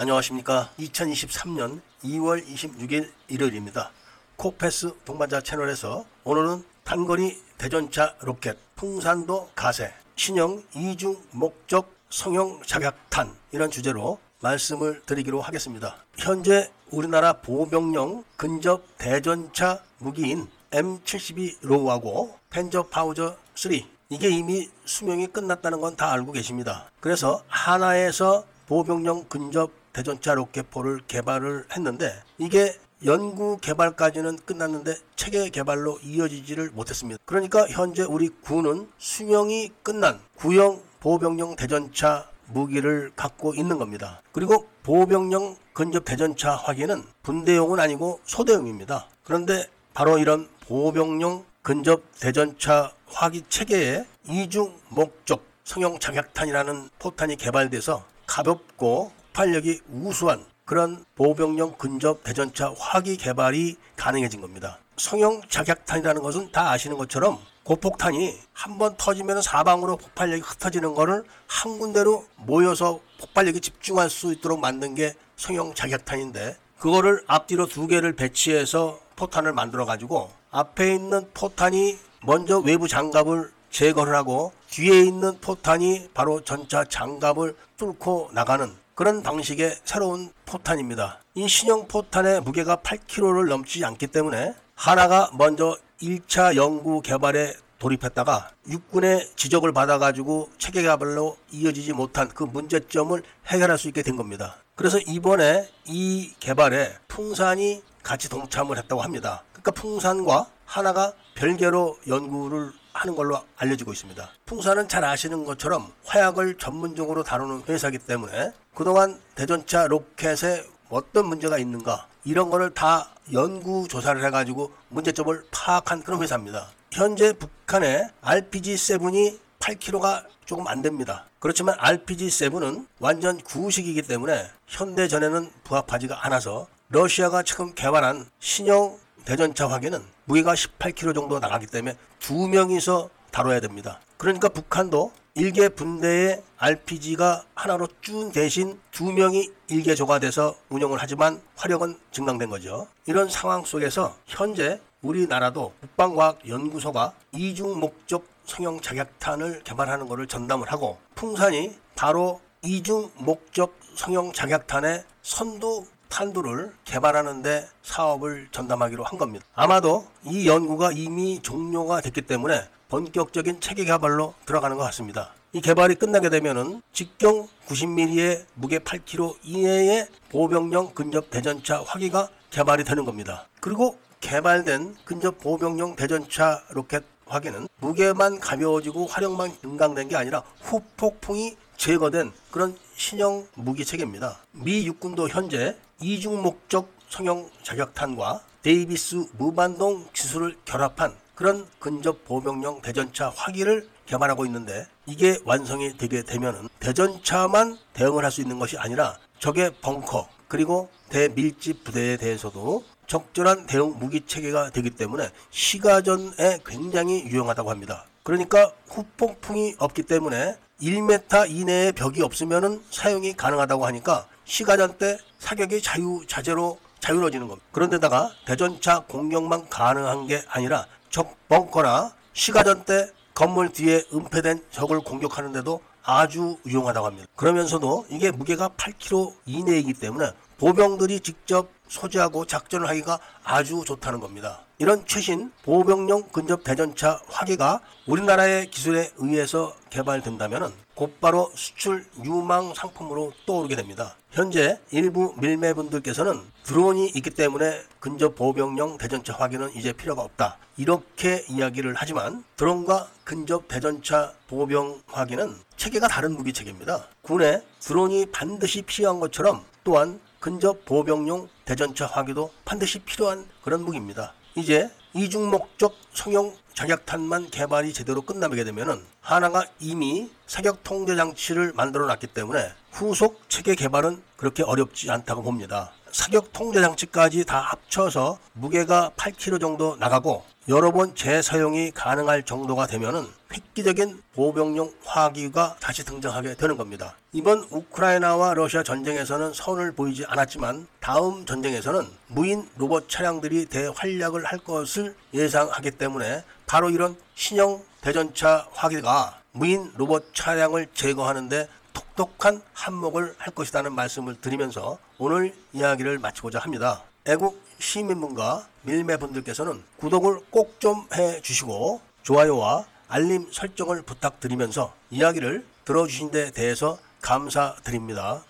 안녕하십니까. 2023년 2월 26일 일요일입니다. 코패스 동반자 채널에서 오늘은 단거리 대전차 로켓 풍산도 가세 신형 이중 목적 성형 작약탄 이런 주제로 말씀을 드리기로 하겠습니다. 현재 우리나라 보병용 근접 대전차 무기인 M72 LAW하고 Panzerfaust 3 이게 이미 수명이 끝났다는 건 다 알고 계십니다. 그래서 한화에서 보병용 근접 대전차 로켓포를 개발을 했는데 이게 연구 개발까지는 끝났는데 체계 개발로 이어지지를 못했습니다. 그러니까 현재 우리 군은 수명이 끝난 구형 보병용 대전차 무기를 갖고 있는 겁니다. 그리고 보병용 근접 대전차 화기는 분대용은 아니고 소대용입니다. 그런데 바로 이런 보병용 근접 대전차 화기 체계에 이중 목적 성형 장약탄이라는 포탄이 개발돼서 가볍고 폭발력이 우수한 그런 보병용 근접 대전차 화기 개발이 가능해진 겁니다. 성형 작약탄이라는 것은 다 아시는 것처럼 고폭탄이 한 번 터지면 사방으로 폭발력이 흩어지는 것을 한 군데로 모여서 폭발력이 집중할 수 있도록 만든 게 성형 작약탄인데 그거를 앞뒤로 두 개를 배치해서 포탄을 만들어 가지고 앞에 있는 포탄이 먼저 외부 장갑을 제거를 하고 뒤에 있는 포탄이 바로 전차 장갑을 뚫고 나가는 그런 방식의 새로운 포탄입니다. 이 신형 포탄의 무게가 8kg를 넘지 않기 때문에 하나가 먼저 1차 연구 개발에 돌입했다가 육군의 지적을 받아가지고 체계 개발로 이어지지 못한 그 문제점을 해결할 수 있게 된 겁니다. 그래서 이번에 이 개발에 풍산이 같이 동참을 했다고 합니다. 그러니까 풍산과 하나가 별개로 연구를 하는 걸로 알려지고 있습니다. 풍산은 잘 아시는 것처럼 화약을 전문적으로 다루는 회사이기 때문에 그동안 대전차 로켓에 어떤 문제가 있는가 이런 거를 다 연구 조사를 해가지고 문제점을 파악한 그런 회사입니다. 현재 북한의 RPG-7이 8kg가 조금 안 됩니다. 그렇지만 RPG-7은 완전 구식이기 때문에 현대전에는 부합하지가 않아서 러시아가 지금 개발한 신형 대전차 화기는 무게가 18kg 정도 나가기 때문에 두 명이서 다뤄야 됩니다. 그러니까 북한도 일개 분대의 RPG가 하나로 쭉 대신 두 명이 일개 조가 돼서 운영을 하지만 화력은 증강된 거죠. 이런 상황 속에서 현재 우리나라도 국방과학연구소가 이중 목적 성형 작약탄을 개발하는 것을 전담을 하고 풍산이 바로 이중 목적 성형 작약탄의 선두 탄두를 개발하는데 사업을 전담하기로 한 겁니다. 아마도 이 연구가 이미 종료가 됐기 때문에 본격적인 체계 개발로 들어가는 것 같습니다. 이 개발이 끝나게 되면은 직경 90mm의 무게 8kg 이내의 보병용 근접 대전차 화기가 개발이 되는 겁니다. 그리고 개발된 근접 보병용 대전차 로켓 화기는 무게만 가벼워지고 화력만 증강된 게 아니라 후폭풍이 제거된 그런 신형 무기 체계입니다. 미 육군도 현재 이중 목적 성형 작약탄과 데이비스 무반동 기술을 결합한 그런 근접 보병용 대전차 화기를 개발하고 있는데 이게 완성이 되게 되면은 대전차만 대응을 할 수 있는 것이 아니라 적의 벙커 그리고 대밀집 부대에 대해서도 적절한 대응 무기 체계가 되기 때문에 시가전에 굉장히 유용하다고 합니다. 그러니까 후폭풍이 없기 때문에 1m 이내의 벽이 없으면 사용이 가능하다고 하니까 시가전 때 사격이 자유자재로 자유로워지는 겁니다. 그런데다가 대전차 공격만 가능한 게 아니라 적 벙커나 시가전 때 건물 뒤에 은폐된 적을 공격하는데도 아주 유용하다고 합니다. 그러면서도 이게 무게가 8kg 이내이기 때문에 보병들이 직접 소지하고 작전을 하기가 아주 좋다는 겁니다. 이런 최신 보병용 근접 대전차 화기가 우리나라의 기술에 의해서 개발된다면 곧바로 수출 유망 상품으로 떠오르게 됩니다. 현재 일부 밀매분들께서는 드론이 있기 때문에 근접 보병용 대전차 화기는 이제 필요가 없다. 이렇게 이야기를 하지만 드론과 근접 대전차 보병 화기는 체계가 다른 무기 체계입니다. 군에 드론이 반드시 필요한 것처럼 또한 근접 보병용 대전차 화기도 반드시 필요한 그런 무기입니다. 이제 이중 목적 성형 자격탄만 개발이 제대로 끝나게 되면은 하나가 이미 사격 통제 장치를 만들어 놨기 때문에 후속 체계 개발은 그렇게 어렵지 않다고 봅니다. 사격 통제 장치까지 다 합쳐서 무게가 8kg 정도 나가고 여러 번 재사용이 가능할 정도가 되면은 획기적인 보병용 화기가 다시 등장하게 되는 겁니다. 이번 우크라이나와 러시아 전쟁에서는 선을 보이지 않았지만 다음 전쟁에서는 무인 로봇 차량들이 대활약을 할 것을 예상하기 때문에 바로 이런 신형 대전차 화기가 무인 로봇 차량을 제거하는데 톡톡한 한몫을 할 것이라는 말씀을 드리면서 오늘 이야기를 마치고자 합니다. 애국 시민분과 밀매분들께서는 구독을 꼭 좀 해주시고 좋아요와 알림 설정을 부탁드리면서 이야기를 들어주신 데 대해서 감사드립니다.